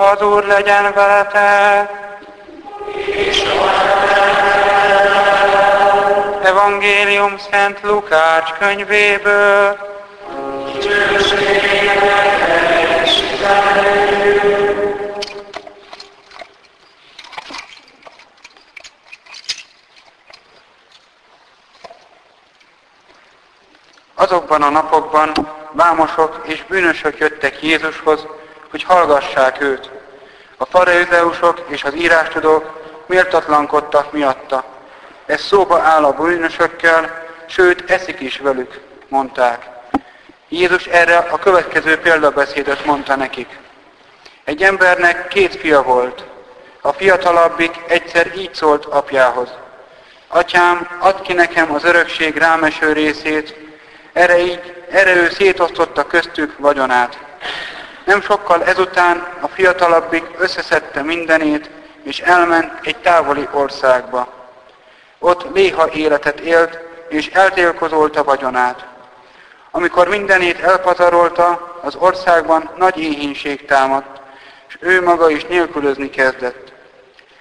Az Úr legyen veletek! Evangélium Szent Lukács könyvéből. Azokban a napokban vámosok és bűnösök jöttek Jézushoz, hogy hallgassák őt. A fareuzeusok és az írástudók méltatlankodtak miatta. Ez szóba áll a bűnösökkel, sőt, eszik is velük, mondták. Jézus erre a következő példabeszédet mondta nekik. Egy embernek két fia volt. A fiatalabbik egyszer így szólt apjához. Atyám, add ki nekem az örökség rámeső részét, erre így, erre ő szétosztotta köztük vagyonát. Nem sokkal ezután a fiatalabbik összeszedte mindenét, és elment egy távoli országba. Ott léha életet élt, és eltélkozolta vagyonát. Amikor mindenét elpazarolta, az országban nagy éhínség támadt, és ő maga is nélkülözni kezdett.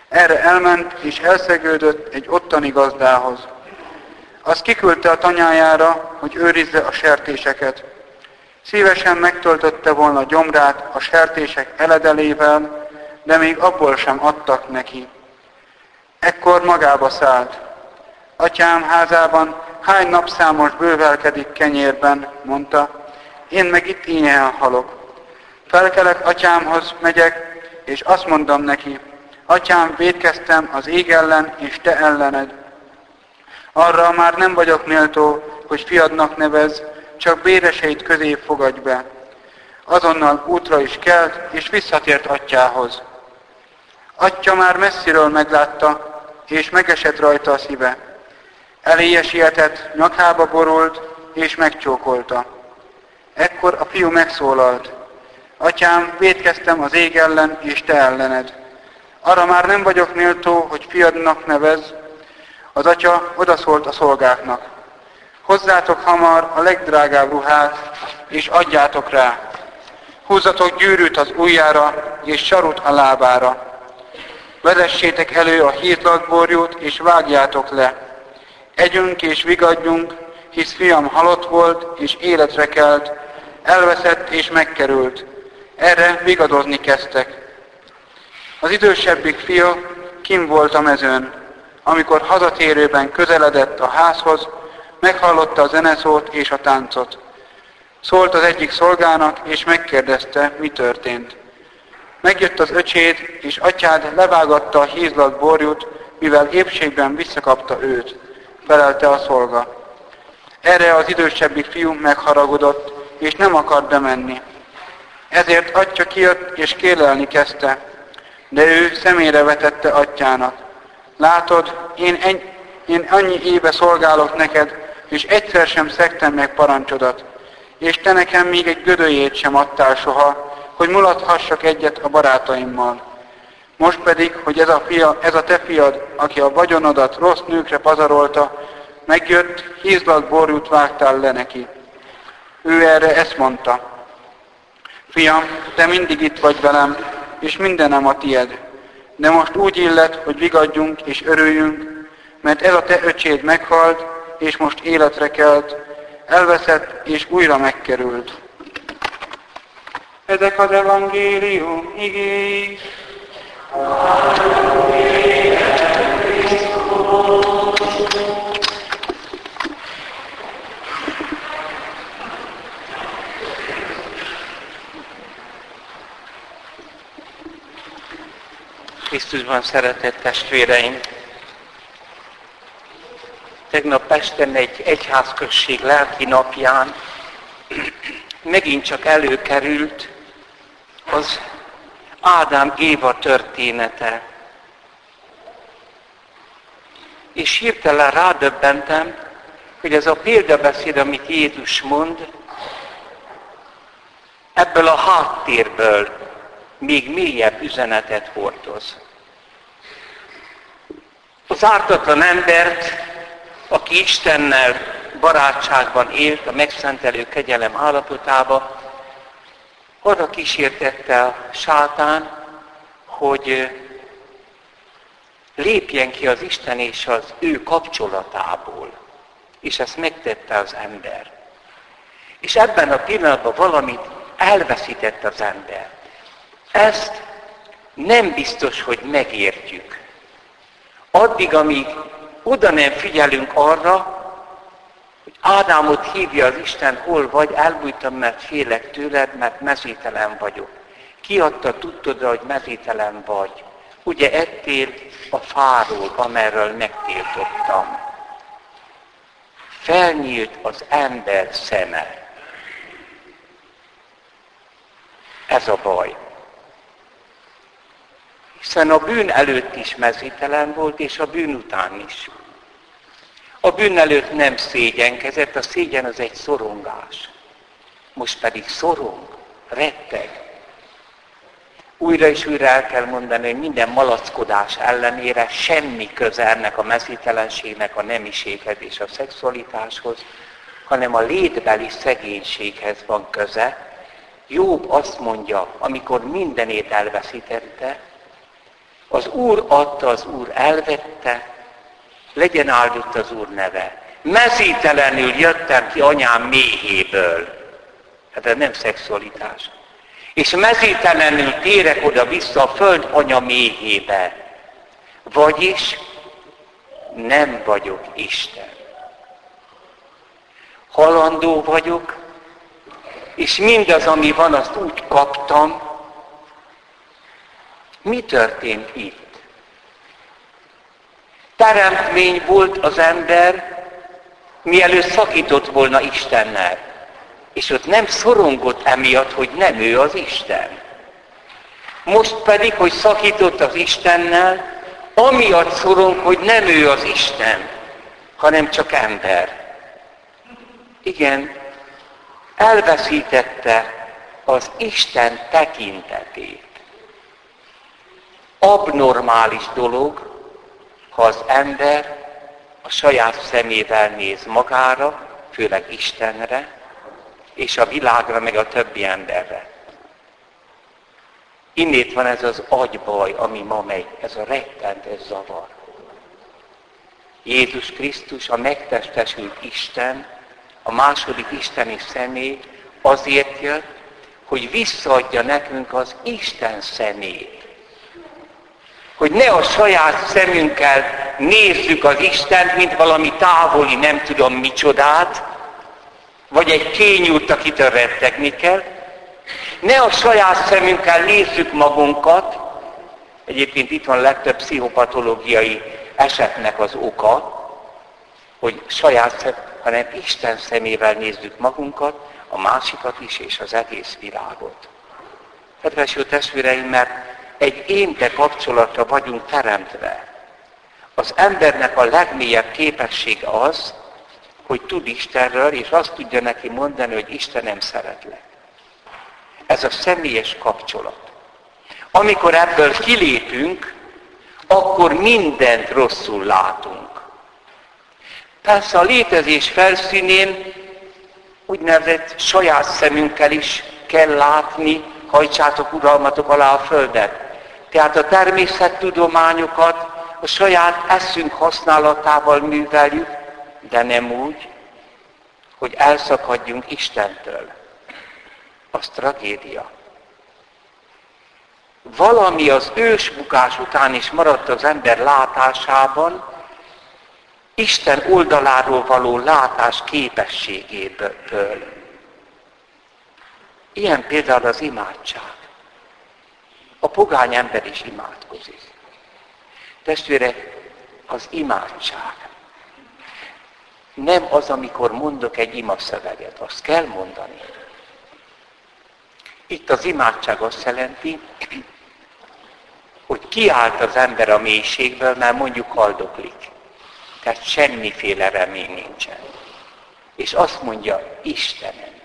Erre elment, és elszegődött egy ottani gazdához. Az kiküldte a tanyájára, hogy őrizze a sertéseket. Szívesen megtöltötte volna gyomrát a sertések eledelével, de még abból sem adtak neki. Ekkor magába szállt. Atyám házában hány napszámos bővelkedik kenyérben, mondta, én meg itt ínyen halok. Felkelek atyámhoz, megyek, és azt mondom neki, atyám, védkeztem az ég ellen és te ellened. Arra már nem vagyok méltó, hogy fiadnak nevez, csak béreseit közé fogadj be. Azonnal útra is kelt, és visszatért atyához. Atya már messziről meglátta, és megesett rajta a szíve. Eléje sietett, nyakába borult, és megcsókolta. Ekkor a fiú megszólalt. Atyám, védkeztem az ég ellen, és te ellened. Arra már nem vagyok méltó, hogy fiadnak nevez. Az atya odaszólt a szolgáknak. Hozzátok hamar a legdrágább ruhát, és adjátok rá. Húzzatok gyűrűt az ujjára, és sarut a lábára. Vezessétek elő a hízlatborjút, és vágjátok le. Együnk és vigadjunk, hisz fiam halott volt, és életre kelt, elveszett és megkerült. Erre vigadozni kezdtek. Az idősebbik fia kim volt a mezőn. Amikor hazatérőben közeledett a házhoz, meghallotta a zeneszót és a táncot. Szólt az egyik szolgának, és megkérdezte, mi történt. Megjött az öcséd, és atyád levágatta a hízlat borjút, mivel épségben visszakapta őt, felelte a szolga. Erre az idősebbik fiú megharagudott, és nem akart bemenni. Ezért atya kijött, és kérelni kezdte, de ő szemére vetette atyának. Látod, én, en, én annyi éve szolgálok neked, és egyszer sem szektem meg parancsodat, és te nekem még egy gödöjét sem adtál soha, hogy mulathassak egyet a barátaimmal. Most pedig, hogy ez a, fia, ez a te fiad, aki a vagyonodat rossz nőkre pazarolta, megjött, hízlat borjút vágtál le neki. Ő erre ezt mondta. Fiam, te mindig itt vagy velem, és mindenem a tied. De most úgy illet, hogy vigadjunk és örüljünk, mert ez a te öcséd meghalt, és most életre kelt, elveszett és újra megkerült. Ezek az evangélium igény. Krisztusban szeretett testvéreim! Tegnap Pesten egy egyházközség lelki napján megint csak előkerült az Ádám Éva története. És hirtelen rádöbbentem, hogy ez a példabeszéd, amit Jézus mond, ebből a háttérből még mélyebb üzenetet hordoz. Az ártatlan embert, aki Istennel barátságban élt, a megszentelő kegyelem állapotába, arra kísértette a sátán, hogy lépjen ki az Isten és az ő kapcsolatából. És ezt megtette az ember. És ebben a pillanatban valamit elveszített az ember. Ezt nem biztos, hogy megértjük. Addig, amíg oda nem figyelünk arra, hogy Ádámot hívja az Isten, hol vagy, elbújtam, mert félek tőled, mert mezítelen vagyok. Kiadta tudtod, hogy mezítelen vagy. Ugye ettél a fáról, amerről megtiltottam. Felnyílt az ember szeme. Ez a baj. Hiszen a bűn előtt is mezítelen volt, és a bűn után is. A bűn előtt nem szégyenkezett, a szégyen az egy szorongás. Most pedig szorong, retteg. Újra és újra el kell mondani, hogy minden malackodás ellenére semmi köze ennek a mezítelenségnek a nemiséghez és a szexualitáshoz, hanem a létbeli szegénységhez van köze. Jobb azt mondja, amikor mindenét elveszítette, az Úr adta, az Úr elvette, legyen áldott az Úr neve. Mezítelenül jöttem ki anyám méhéből. Hát ez nem szexualitás. És mezítelenül térek oda-vissza a föld anya méhébe. Vagyis nem vagyok Isten. Halandó vagyok, és mindaz, ami van, azt úgy kaptam. Mi történt itt? Teremtmény volt az ember, mielőtt szakított volna Istennel. És ott nem szorongott emiatt, hogy nem ő az Isten. Most pedig, hogy szakított az Istennel, amiatt szorong, hogy nem ő az Isten, hanem csak ember. Igen, elveszítette az Isten tekintetét. Abnormális dolog, ha az ember a saját szemével néz magára, főleg Istenre, és a világra, meg a többi emberre. Innét van ez az agybaj, ami ma megy, ez a rettent, ez zavar. Jézus Krisztus, a megtestesült Isten, a második isteni személy azért jött, hogy visszaadja nekünk az Isten szemét hogy ne a saját szemünkkel nézzük az Istent, mint valami távoli, nem tudom micsodát, vagy egy kényút, akitől rettegni kell. Ne a saját szemünkkel nézzük magunkat, egyébként itt van a legtöbb pszichopatológiai esetnek az oka, hogy saját szem, hanem Isten szemével nézzük magunkat, a másikat is, és az egész világot. Kedves jó testvéreim, mert egy énte kapcsolatra vagyunk teremtve. Az embernek a legmélyebb képessége az, hogy tud Istenről, és azt tudja neki mondani, hogy Istenem szeretlek. Ez a személyes kapcsolat. Amikor ebből kilépünk, akkor mindent rosszul látunk. Persze a létezés felszínén úgynevezett saját szemünkkel is kell látni, hajtsátok uralmatok alá a földet. Tehát a természettudományokat a saját eszünk használatával műveljük, de nem úgy, hogy elszakadjunk Istentől. Az tragédia. Valami az ősbukás után is maradt az ember látásában, Isten oldaláról való látás képességéből. Ilyen például az imádság. A pogány ember is imádkozik. Testvérek, az imádság nem az, amikor mondok egy imaszöveget, azt kell mondani. Itt az imádság azt jelenti, hogy kiállt az ember a mélységből, mert mondjuk haldoklik. Tehát semmiféle remény nincsen. És azt mondja, Istenem,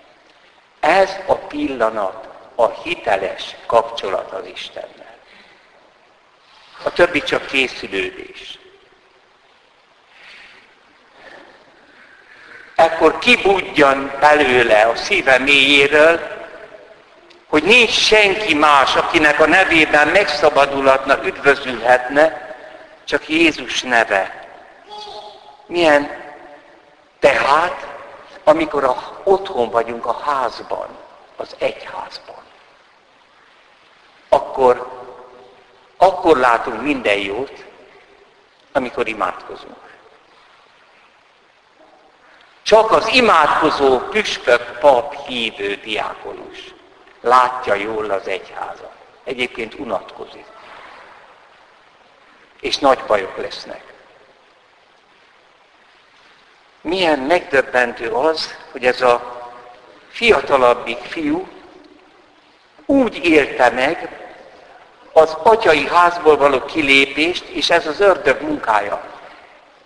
ez a pillanat a hiteles kapcsolat az Istennel. A többi csak készülődés. Ekkor kibudjan belőle a szíve mélyéről, hogy nincs senki más, akinek a nevében megszabadulhatna, üdvözülhetne, csak Jézus neve. Milyen tehát, amikor a, otthon vagyunk a házban, az egyházban, akkor, akkor látunk minden jót, amikor imádkozunk. Csak az imádkozó püspök, pap, hívő, diákonus látja jól az egyházat. Egyébként unatkozik. És nagy bajok lesznek. Milyen megdöbbentő az, hogy ez a fiatalabbik fiú úgy élte meg az atyai házból való kilépést, és ez az ördög munkája,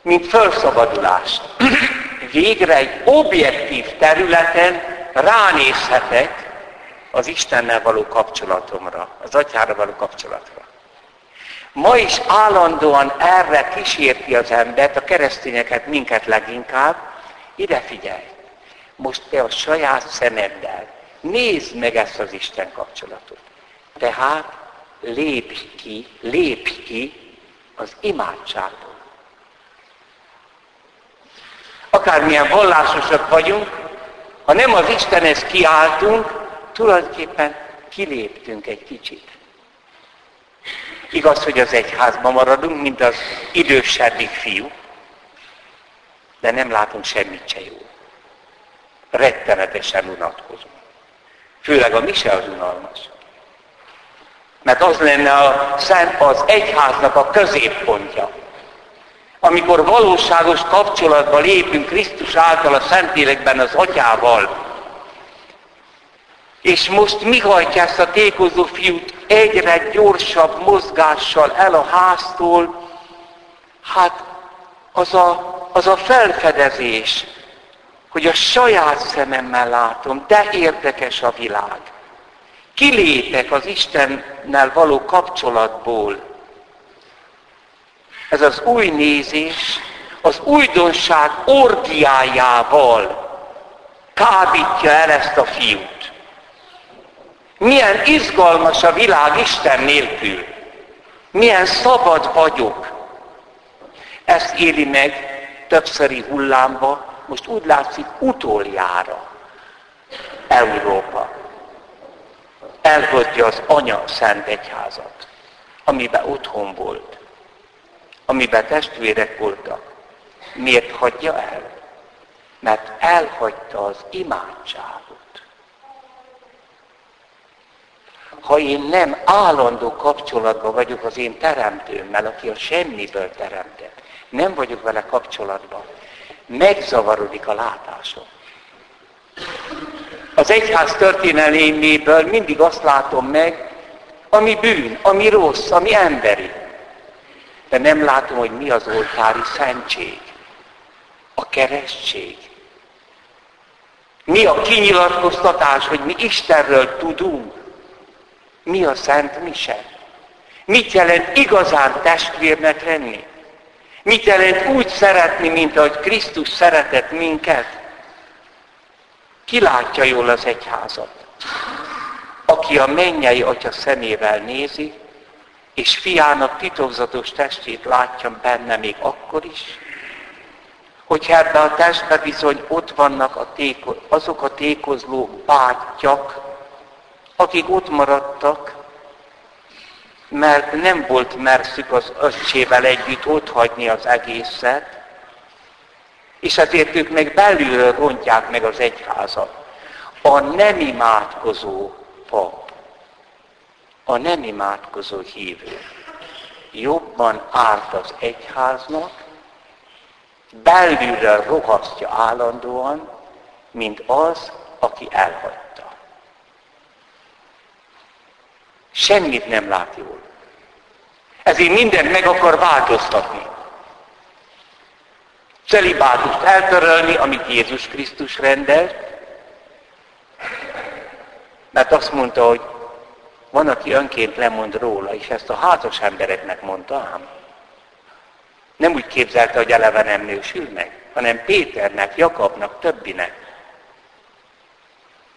mint felszabadulást. Végre egy objektív területen ránézhetek az Istennel való kapcsolatomra, az atyára való kapcsolatra. Ma is állandóan erre kísérti az embert, a keresztényeket, minket leginkább, ide figyelj, most te a saját szemeddel nézd meg ezt az Isten kapcsolatot. Tehát lépj ki, lépj ki az imádságból. Akármilyen vallásosak vagyunk, ha nem az Istenhez kiáltunk, tulajdonképpen kiléptünk egy kicsit. Igaz, hogy az egyházban maradunk, mint az idősebbik fiú, de nem látunk semmit se jó. Rettenetesen unatkozunk. Főleg a mise az unalmas. Mert az lenne a szent, az egyháznak a középpontja. Amikor valóságos kapcsolatba lépünk Krisztus által a Szentlélekben az atyával, és most mi hajtja ezt a tékozó fiút egyre gyorsabb mozgással el a háztól? Hát az a, az a felfedezés, hogy a saját szememmel látom, de érdekes a világ. Kilépek az Istennel való kapcsolatból. Ez az új nézés, az újdonság orgiájával kábítja el ezt a fiút. Milyen izgalmas a világ Isten nélkül. Milyen szabad vagyok. Ezt éli meg többszöri hullámba, most úgy látszik utoljára Európa. Elhagyja az Anya Szent Egyházat, amiben otthon volt, amiben testvérek voltak. Miért hagyja el? Mert elhagyta az imádság. ha én nem állandó kapcsolatban vagyok az én teremtőmmel, aki a semmiből teremtett, nem vagyok vele kapcsolatban, megzavarodik a látásom. Az egyház történelméből mindig azt látom meg, ami bűn, ami rossz, ami emberi. De nem látom, hogy mi az oltári szentség, a keresztség. Mi a kinyilatkoztatás, hogy mi Istenről tudunk, mi a Szent Mise? Mit jelent igazán testvérnek lenni? Mit jelent úgy szeretni, mint ahogy Krisztus szeretett minket? Ki látja jól az egyházat? Aki a mennyei atya szemével nézi, és fiának titokzatos testét látja benne még akkor is, hogyha ebbe a testbe bizony ott vannak a téko, azok a tékozló bátyyak, akik ott maradtak, mert nem volt merszük az öccsével együtt ott hagyni az egészet, és ezért ők meg belülről rontják meg az egyházat. A nem imádkozó pap, a nem imádkozó hívő jobban árt az egyháznak, belülről rohasztja állandóan, mint az, aki elhagy. Semmit nem lát jól. Ezért mindent meg akar változtatni. Celibátust eltörölni, amit Jézus Krisztus rendelt, mert azt mondta, hogy van, aki önként lemond róla, és ezt a házas embereknek mondta ám. Nem úgy képzelte, hogy eleve nem nősül meg, hanem Péternek, Jakabnak, többinek.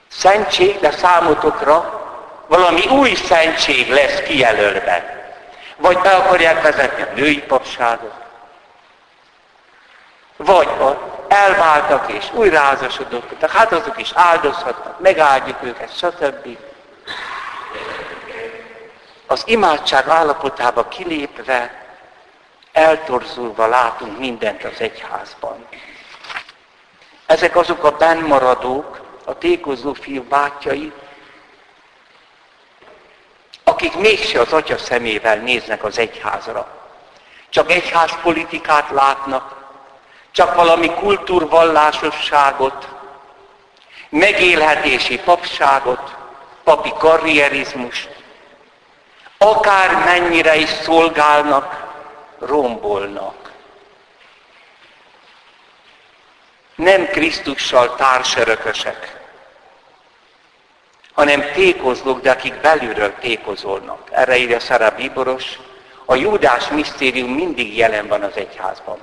Szentség, de számotokra valami új szentség lesz kijelölve. Vagy be akarják vezetni a női papságot, vagy a elváltak és újraházasodottak, hát azok is áldozhatnak, megáldjuk őket, stb. Az imádság állapotába kilépve, eltorzulva látunk mindent az egyházban. Ezek azok a bennmaradók, a tékozó fiú bátyai, akik mégse az atya szemével néznek az egyházra. Csak egyházpolitikát látnak, csak valami kultúrvallásosságot, megélhetési papságot, papi karrierizmust, akár mennyire is szolgálnak, rombolnak. Nem Krisztussal társörökösek, hanem tékozlók, de akik belülről tékozolnak. Erre írja Szara Bíboros, a Júdás misztérium mindig jelen van az egyházban.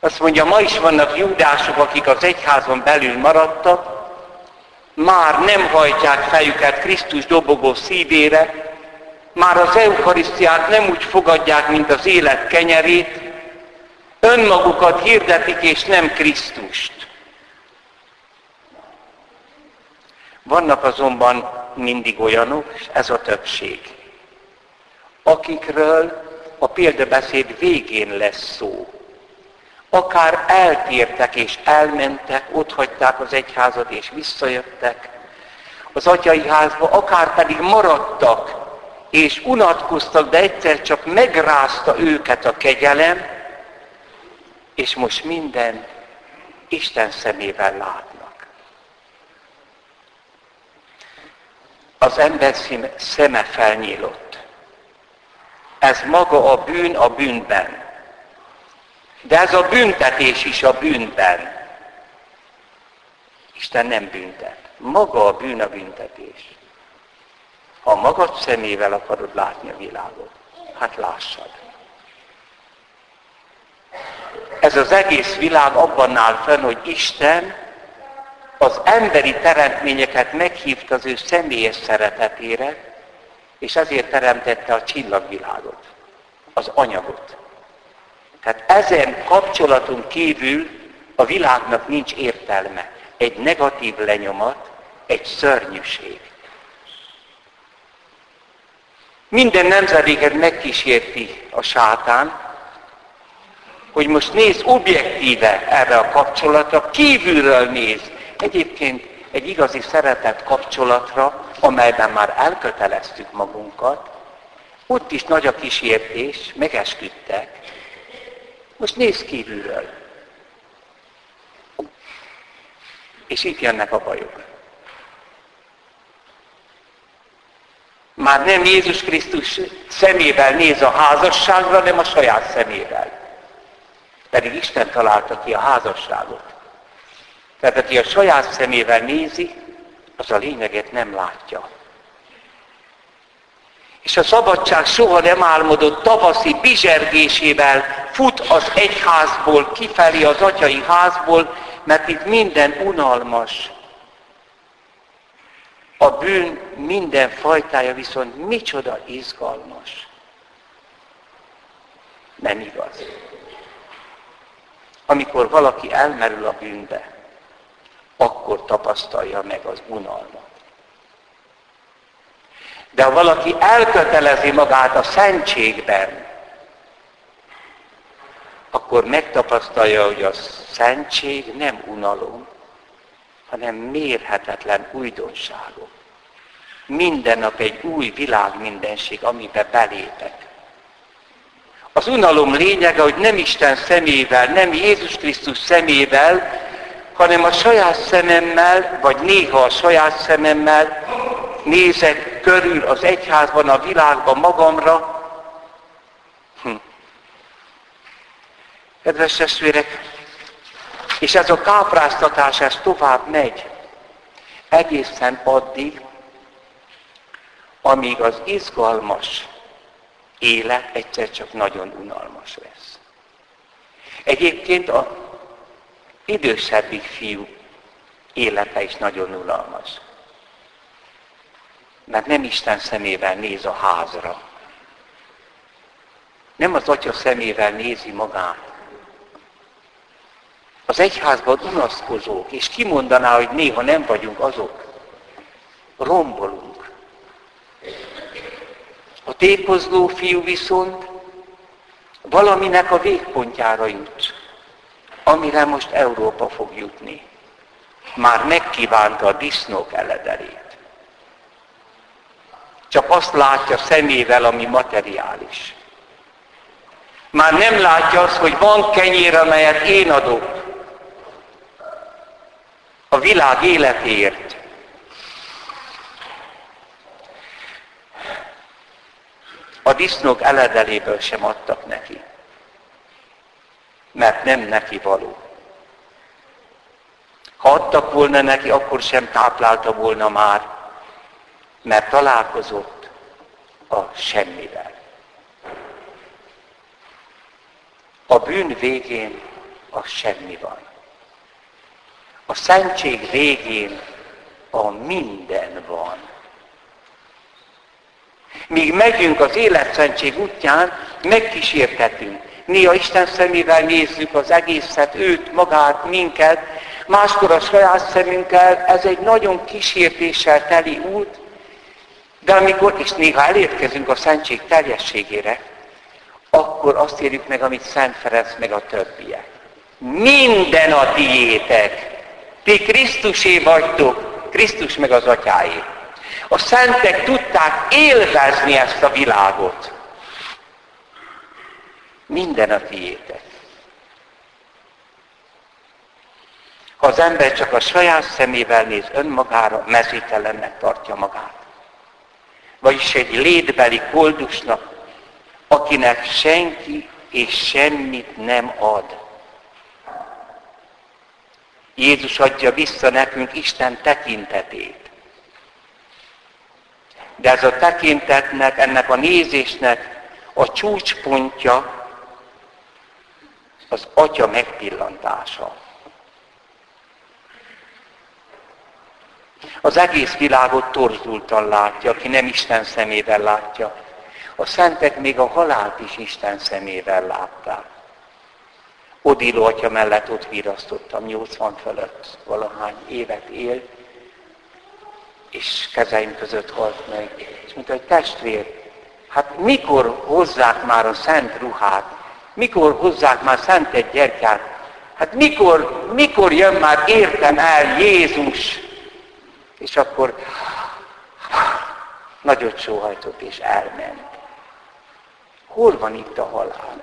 Azt mondja, ma is vannak júdások, akik az egyházon belül maradtak, már nem hajtják fejüket Krisztus dobogó szívére, már az eukarisztiát nem úgy fogadják, mint az élet kenyerét, önmagukat hirdetik, és nem Krisztust. Vannak azonban mindig olyanok, és ez a többség, akikről a példabeszéd végén lesz szó akár eltértek és elmentek, ott hagyták az egyházat és visszajöttek az atyai házba, akár pedig maradtak és unatkoztak, de egyszer csak megrázta őket a kegyelem, és most minden Isten szemével látnak. Az ember szeme felnyílott. Ez maga a bűn a bűnben. De ez a büntetés is a bűnben. Isten nem büntet. Maga a bűn a büntetés. Ha magad szemével akarod látni a világot, hát lássad. Ez az egész világ abban áll fenn, hogy Isten az emberi teremtményeket meghívta az ő személyes szeretetére, és ezért teremtette a csillagvilágot, az anyagot. Tehát ezen kapcsolaton kívül a világnak nincs értelme. Egy negatív lenyomat, egy szörnyűség. Minden nemzedéket megkísérti a sátán, hogy most néz objektíve erre a kapcsolatra, kívülről néz. Egyébként egy igazi szeretett kapcsolatra, amelyben már elköteleztük magunkat, ott is nagy a kísértés, megesküdtek, most nézd kívülről. És itt jönnek a bajok. Már nem Jézus Krisztus szemével néz a házasságra, hanem a saját szemével. Pedig Isten találta ki a házasságot. Tehát aki a saját szemével nézi, az a lényeget nem látja. És a szabadság soha nem álmodott tavaszi bizsergésével fut az egyházból kifelé az atyai házból, mert itt minden unalmas. A bűn minden fajtája viszont micsoda izgalmas. Nem igaz. Amikor valaki elmerül a bűnbe, akkor tapasztalja meg az unalmat. De ha valaki elkötelezi magát a szentségben, akkor megtapasztalja, hogy a szentség nem unalom, hanem mérhetetlen újdonságok. Minden nap egy új világ mindenség, amiben belépek. Az unalom lényege, hogy nem Isten szemével, nem Jézus Krisztus szemével, hanem a saját szememmel, vagy néha a saját szememmel nézek körül az egyházban, a világban magamra. Hm. Kedves testvérek, és ez a kápráztatás, ez tovább megy. Egészen addig, amíg az izgalmas élet egyszer csak nagyon unalmas lesz. Egyébként a idősebbik fiú élete is nagyon unalmas. Mert nem Isten szemével néz a házra. Nem az atya szemével nézi magát. Az egyházban unaszkozók, és kimondaná, hogy néha nem vagyunk azok. Rombolunk. A tékozló fiú viszont valaminek a végpontjára jut, amire most Európa fog jutni. Már megkívánta a disznók eledelét. Csak azt látja szemével, ami materiális. Már nem látja azt, hogy van kenyér, amelyet én adok. A világ életéért. A disznók eledeléből sem adtak neki. Mert nem neki való. Ha adtak volna neki, akkor sem táplálta volna már, mert találkozott a semmivel. A bűn végén a semmi van. A szentség végén a minden van. Míg megyünk az életszentség útján, megkísértetünk. Néha Isten szemével nézzük az egészet, őt, magát, minket, máskor a saját szemünkkel, ez egy nagyon kísértéssel teli út, de amikor, és néha elérkezünk a szentség teljességére, akkor azt érjük meg, amit Szent Ferenc meg a többiek. Minden a tiétek. Ti Krisztusé vagytok, Krisztus meg az atyáé. A szentek tudták élvezni ezt a világot. Minden a tiétek. Ha az ember csak a saját szemével néz önmagára, mezítelennek tartja magát. Vagyis egy létbeli koldusnak, akinek senki és semmit nem ad. Jézus adja vissza nekünk Isten tekintetét. De ez a tekintetnek, ennek a nézésnek a csúcspontja az Atya megpillantása. Az egész világot torzultan látja, aki nem Isten szemével látja. A szentek még a halált is Isten szemével látták. Odiló atya mellett ott virasztottam, 80 fölött valahány évet él, és kezeim között halt meg. És mondta, hogy testvér, hát mikor hozzák már a szent ruhát? Mikor hozzák már szent egy gyertyát? Hát mikor, mikor jön már értem el Jézus? És akkor nagyot sóhajtott és elment. Hol van itt a halál?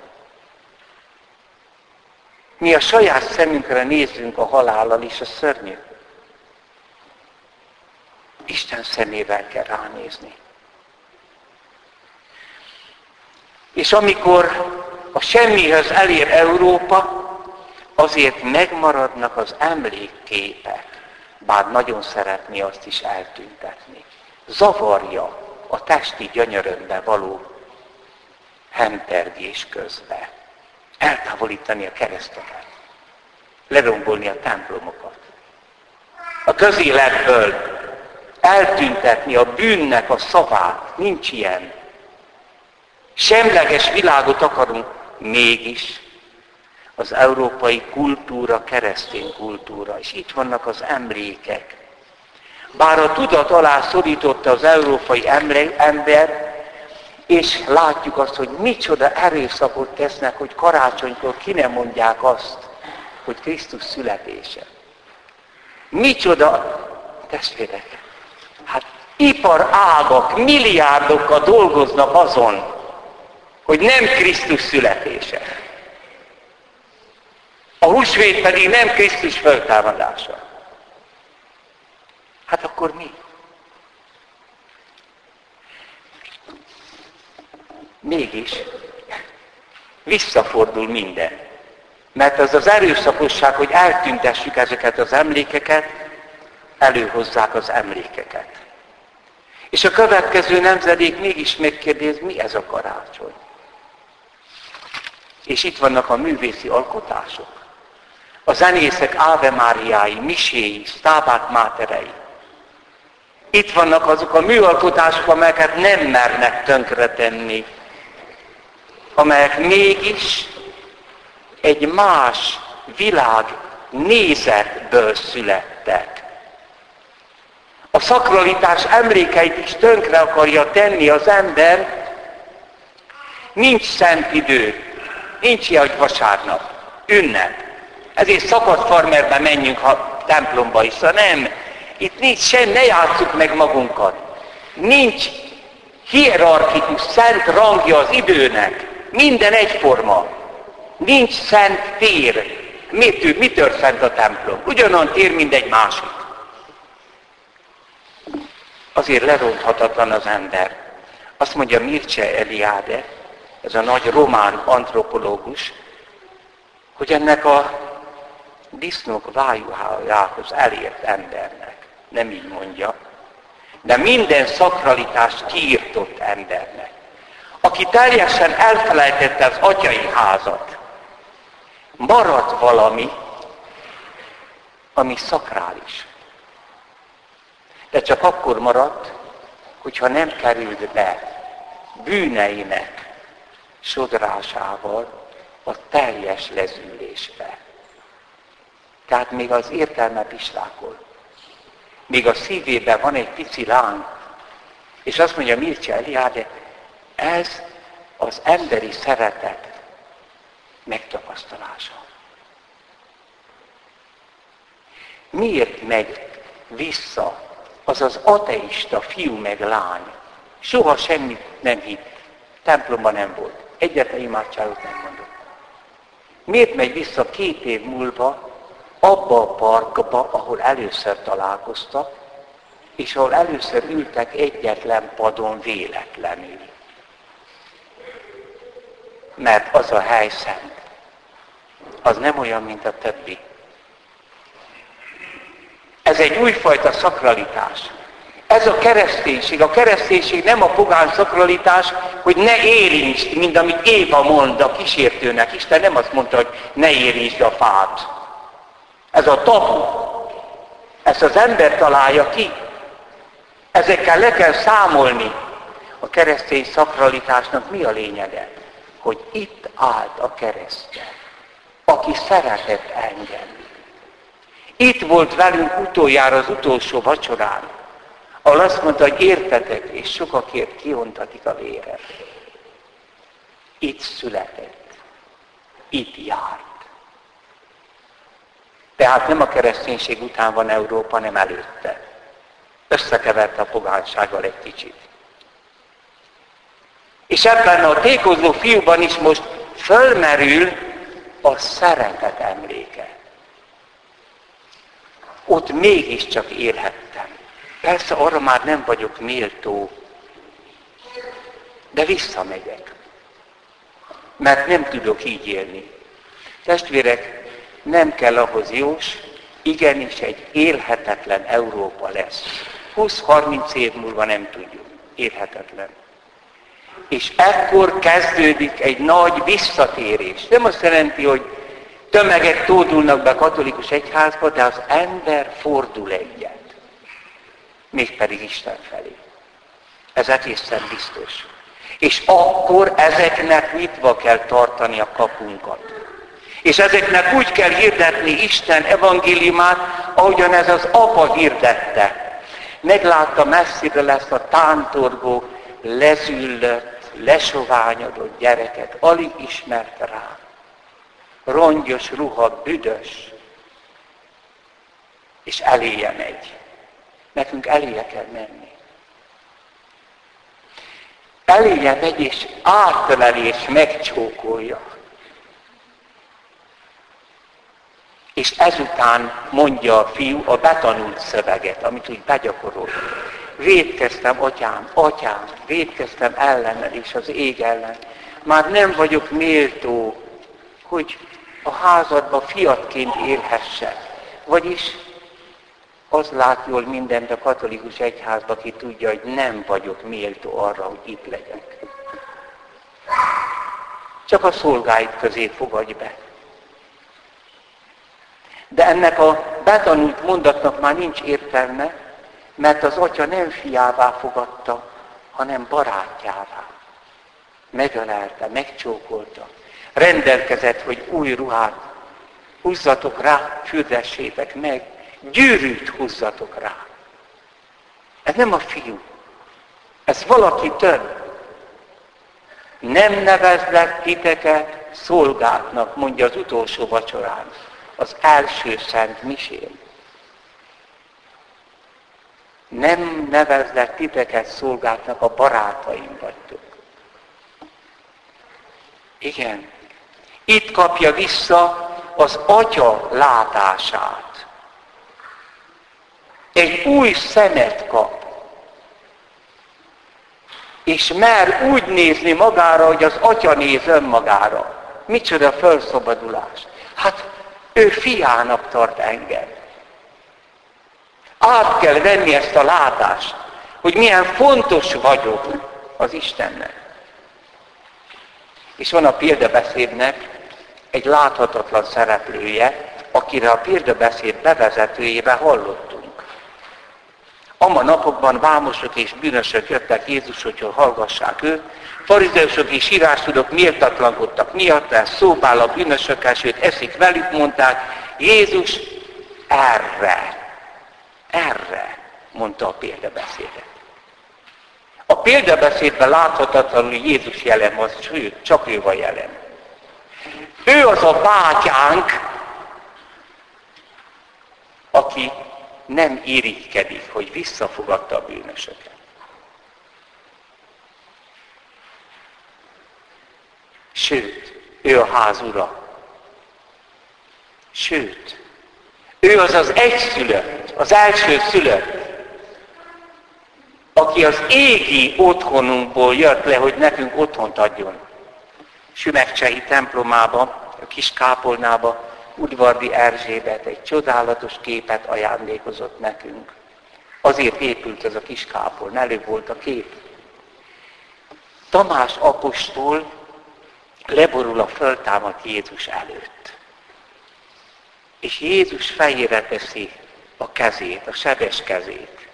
Mi a saját szemünkre nézzünk a halállal, és a szörnyű. Isten szemével kell ránézni. És amikor a semmihez elér Európa, azért megmaradnak az emlékképek, bár nagyon szeretné azt is eltüntetni. Zavarja a testi gyönyörömbe való hempergés közben. Eltávolítani a kereszteket. Lerombolni a templomokat. A közéletből eltüntetni a bűnnek a szavát. Nincs ilyen. Semleges világot akarunk, mégis az európai kultúra, keresztény kultúra, és itt vannak az emlékek. Bár a tudat alá szorította az európai ember, és látjuk azt, hogy micsoda erőszakot tesznek, hogy karácsonykor ki nem mondják azt, hogy Krisztus születése. Micsoda, testvérek, hát iparágak, milliárdokkal dolgoznak azon, hogy nem Krisztus születése. A húsvét pedig nem Krisztus föltámadása. Hát akkor mi? Mégis visszafordul minden. Mert az az erőszakosság, hogy eltüntessük ezeket az emlékeket, előhozzák az emlékeket. És a következő nemzedék mégis megkérdez, mi ez a karácsony? És itt vannak a művészi alkotások. A zenészek Áve Máriái, miséi, Stábák máterei. Itt vannak azok a műalkotások, amelyeket nem mernek tönkretenni, amelyek mégis egy más világ nézetből születtek. A szakralitás emlékeit is tönkre akarja tenni az ember, nincs szent idő, nincs ilyen, hogy vasárnap, ünnep. Ezért szakadt farmerbe menjünk, ha templomba is. Szóval nem, itt nincs sem, ne játsszuk meg magunkat. Nincs hierarchikus, szent rangja az időnek. Minden egyforma. Nincs szent tér. Mitől, mitől szent a templom? Ugyanon tér, mint egy másik. Azért leronthatatlan az ember. Azt mondja Mircea Eliade, ez a nagy román antropológus, hogy ennek a disznók vájuhájához elért embernek, nem így mondja, de minden szakralitást kiirtott embernek, aki teljesen elfelejtette az atyai házat, maradt valami, ami szakrális. De csak akkor maradt, hogyha nem került be bűneinek sodrásával a teljes lezülésbe. Tehát még az értelme pislákol. Még a szívében van egy pici láng, és azt mondja Mircea Eliade, ez az emberi szeretet megtapasztalása. Miért megy vissza az az ateista fiú meg lány? Soha semmit nem hitt, templomban nem volt, egyetlen imádságot nem mondott. Miért megy vissza két év múlva abba a parkba, ahol először találkoztak, és ahol először ültek egyetlen padon véletlenül. Mert az a hely szent. Az nem olyan, mint a többi. Ez egy újfajta szakralitás. Ez a kereszténység. A kereszténység nem a pogán szakralitás, hogy ne érintsd, mint amit Éva mond a kísértőnek. Isten nem azt mondta, hogy ne érintsd a fát. Ez a tabu. Ezt az ember találja ki. Ezekkel le kell számolni. A keresztény szakralitásnak mi a lényege? Hogy itt állt a keresztje, aki szeretett engem. Itt volt velünk utoljára az utolsó vacsorán, ahol azt mondta, hogy értetek, és sokakért kiontatik a vére. Itt született, itt járt. Tehát nem a kereszténység után van Európa, nem előtte. Összekeverte a pogánysággal egy kicsit. És ebben a tékozó fiúban is most fölmerül a szeretet emléke. Ott mégiscsak élhettem. Persze arra már nem vagyok méltó, de visszamegyek. Mert nem tudok így élni. Testvérek, nem kell ahhoz Jós, igenis egy élhetetlen Európa lesz. 20-30 év múlva nem tudjuk. Élhetetlen. És ekkor kezdődik egy nagy visszatérés. Nem azt jelenti, hogy tömegek tódulnak be a katolikus egyházba, de az ember fordul egyet. Mégpedig Isten felé. Ez egészen biztos. És akkor ezeknek nyitva kell tartani a kapunkat. És ezeknek úgy kell hirdetni Isten evangéliumát, ahogyan ez az apa hirdette. Meglátta messzire lesz a tántorgó, lezüllött, lesoványodott gyereket, alig ismert rá. Rongyos ruha, büdös, és eléje megy. Nekünk eléje kell menni. Eléje megy, és átöleli, és megcsókolja. És ezután mondja a fiú a betanult szöveget, amit úgy begyakorol. Védkeztem, atyám, atyám, védkeztem ellened és az ég ellen. Már nem vagyok méltó, hogy a házadba fiatként élhessek. Vagyis az lát jól mindent a katolikus egyházba, aki tudja, hogy nem vagyok méltó arra, hogy itt legyek. Csak a szolgáid közé fogadj be. De ennek a betanult mondatnak már nincs értelme, Mert az atya nem fiává fogadta, hanem barátjává. Megölelte, megcsókolta. Rendelkezett, hogy új ruhát húzzatok rá, fürdessétek meg, gyűrűt húzzatok rá. Ez nem a fiú. Ez valaki több. Nem nevezlek titeket szolgáknak, mondja az utolsó vacsorán, az első misén. Nem nevezlek titeket szolgáknak, a barátaim vagytok. Igen. Itt kapja vissza az atya látását. Egy új szemet kap. És mer úgy nézni magára, hogy az atya néz önmagára. Micsoda felszabadulás. Hát ő fiának tart engem. Át kell venni ezt a látást, hogy milyen fontos vagyok az Istennek. És van a példabeszédnek egy láthatatlan szereplője, akire a példabeszéd bevezetőjébe hallottunk. Ama napokban vámosok és bűnösök jöttek Jézushoz, hallgassák őt, farizeusok és írástudók méltatlankodtak miatt, ez szóbál a bűnösökkel, sőt eszik velük, mondták, Jézus erre, erre mondta a példabeszédet. A példabeszédben láthatatlanul Jézus jelen van, sőt, csak ő van jelen. Ő az a bátyánk, aki nem irigykedik, hogy visszafogadta a bűnösöket. Sőt, ő a ház ura. Sőt, ő az az egyszülött, az első szülött, aki az égi otthonunkból jött le, hogy nekünk otthont adjon. Sümegcsehi templomába, a kis kápolnába Udvardi Erzsébet egy csodálatos képet ajándékozott nekünk. Azért épült ez a kis kápolna, előbb volt a kép. Tamás apostol leborul a föltámadt Jézus előtt. És Jézus fejére teszi a kezét, a sebes kezét.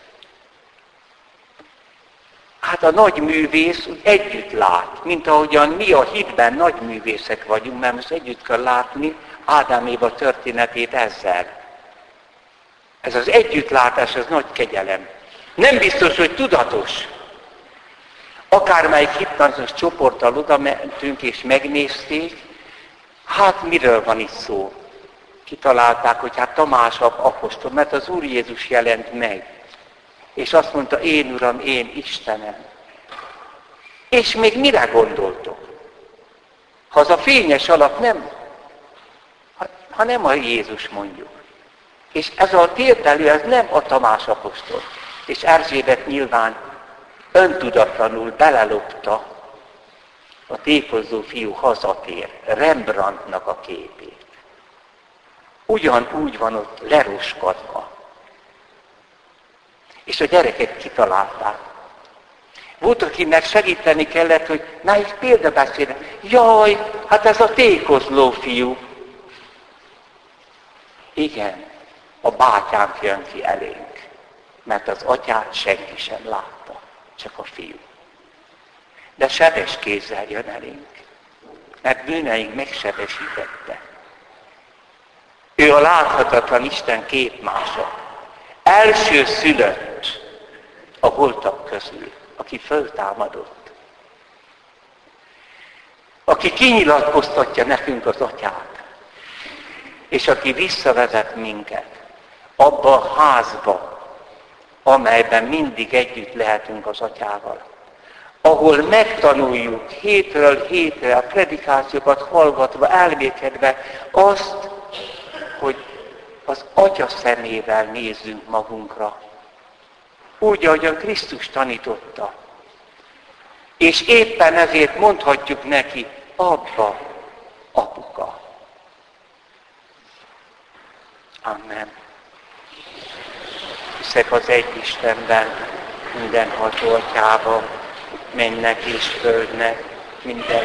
Hát a nagy művész úgy együtt lát, mint ahogyan mi a hitben nagy művészek vagyunk, mert most együtt kell látni Ádám Éva történetét ezzel. Ez az együttlátás, ez nagy kegyelem. Nem biztos, hogy tudatos. Akármelyik hipnozos csoporttal oda mentünk és megnézték, hát miről van itt szó? Kitalálták, hogy hát Tamás apostol, mert az Úr Jézus jelent meg. És azt mondta, én Uram, én Istenem. És még mire gondoltok? Ha az a fényes alap nem, ha nem a Jézus mondjuk. És ez a térdelő, ez nem a Tamás apostol. És Erzsébet nyilván öntudatlanul belelopta a tékozó fiú hazatér, Rembrandtnak a képét. Ugyanúgy van ott leroskadva. És a gyerekek kitalálták. Volt, akinek segíteni kellett, hogy na egy példabeszéd. Jaj, hát ez a tékozló fiú. Igen, a bátyám jön ki elénk, mert az atyát senki sem látta, csak a fiú. De sebes kézzel jön elénk, mert bűneink megsebesítette. Ő a láthatatlan Isten képmása. Első szülött a holtak közül, aki föltámadott. Aki kinyilatkoztatja nekünk az atyát és aki visszavezet minket abba a házba, amelyben mindig együtt lehetünk az atyával. Ahol megtanuljuk hétről hétre a predikációkat hallgatva, elmékedve azt, hogy az atya szemével nézzünk magunkra. Úgy, ahogyan Krisztus tanította. És éppen ezért mondhatjuk neki, abba, apuka. Amen. Hiszek az egy Istenben, minden atyában, mennek és földnek, minden